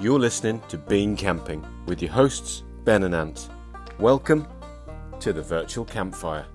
You're listening to Bean Camping with your hosts, Ben and Ant. Welcome to the virtual campfire.